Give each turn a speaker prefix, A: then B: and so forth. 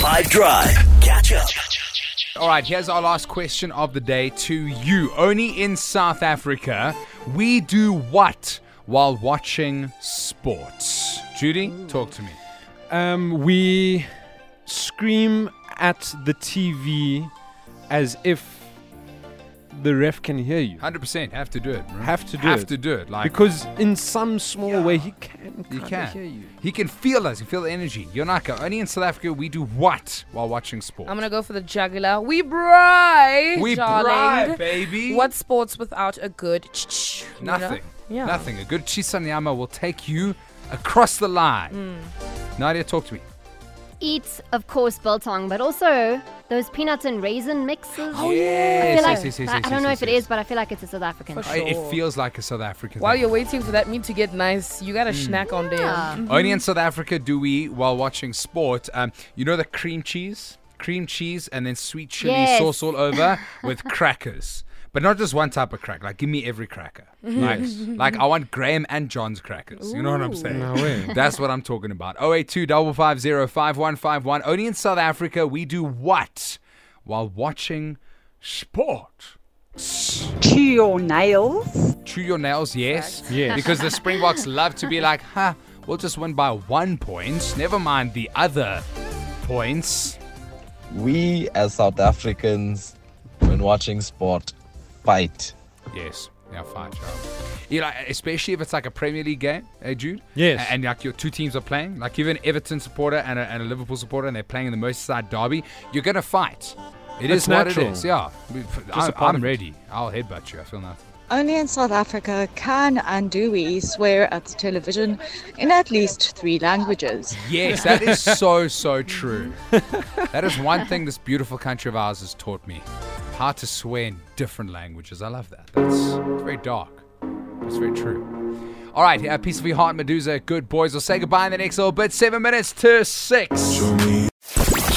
A: 5 Drive. Catch up.
B: All right, here's our last question of the day to you. Only in South Africa, we do what while watching sports? Judy, talk to me.
C: Um, we scream at the TV as if the ref can hear you.
B: 100% have to do it. bro.
C: Have to do it.
B: have
C: it.
B: to do it. Like
C: Because in some small way he can
B: You
C: kinda
B: can.
C: hear you.
B: He can feel us. He can feel the energy. Yonaka, only in South Africa we do what while watching sport?
D: I'm gonna go for the jugular. We bright,
B: we
D: darling.
B: bribe, baby.
D: What sports without a good ch-ch, you know?
B: Nothing.
D: Yeah.
B: Nothing. A good chisanyama will take you across the line.
D: Mm.
B: Nadia, talk to me.
E: Eat, of course, biltong, but also those peanuts and raisin mixes.
B: Oh,
E: I
B: yes,
E: feel like
B: yes, yes, yes,
E: I, I don't know
B: yes,
E: if it
B: yes.
E: is, but I feel like it's a South African.
D: For
E: thing.
B: I- It feels like a South African
D: While
B: thing.
D: you're waiting for that meat to get nice, you got a
B: Mm.
D: snack on them.
E: Yeah.
B: Only in South Africa do we, while watching sport, um, you know the cream cheese? Cream cheese and then sweet chili
E: Yes.
B: sauce all over with crackers. But not just one type of cracker. Like, give me every cracker. Like, like I want Graham and John's crackers. You know what I'm saying?
C: No way.
B: That's what I'm talking about. 082 550 5151. Only in South Africa, we do what while watching sport?
F: chew your nails.
B: Chew your nails, yes.
C: Yes.
B: Because the Springboks love to be like, huh, we'll just win by one point. Never mind the other points.
G: We as South Africans, when watching sport, fight.
B: Yes. Yeah, fine, Joe. You know, especially if it's like a Premier League game, eh, Jude?
C: Yes.
B: A- And, like your two teams are playing, like even Everton supporter and a, and a Liverpool supporter, and they're playing in the Merseyside derby, you're going to fight. It is
C: It's
B: what
C: natural.
B: it is. Yeah. I,
C: a part
B: I'm ready. I'll headbutt you. I feel nothing.
F: Only in South Africa can and do we swear at the television in at least three languages.
B: Yes, that is so, so true. that is one thing this beautiful country of ours has taught me how to swear in different languages. I love that. That's very dark. It's very true. All right, a piece of your heart, Meduza. Good boys. We'll say goodbye in the next little bit. Seven minutes to six.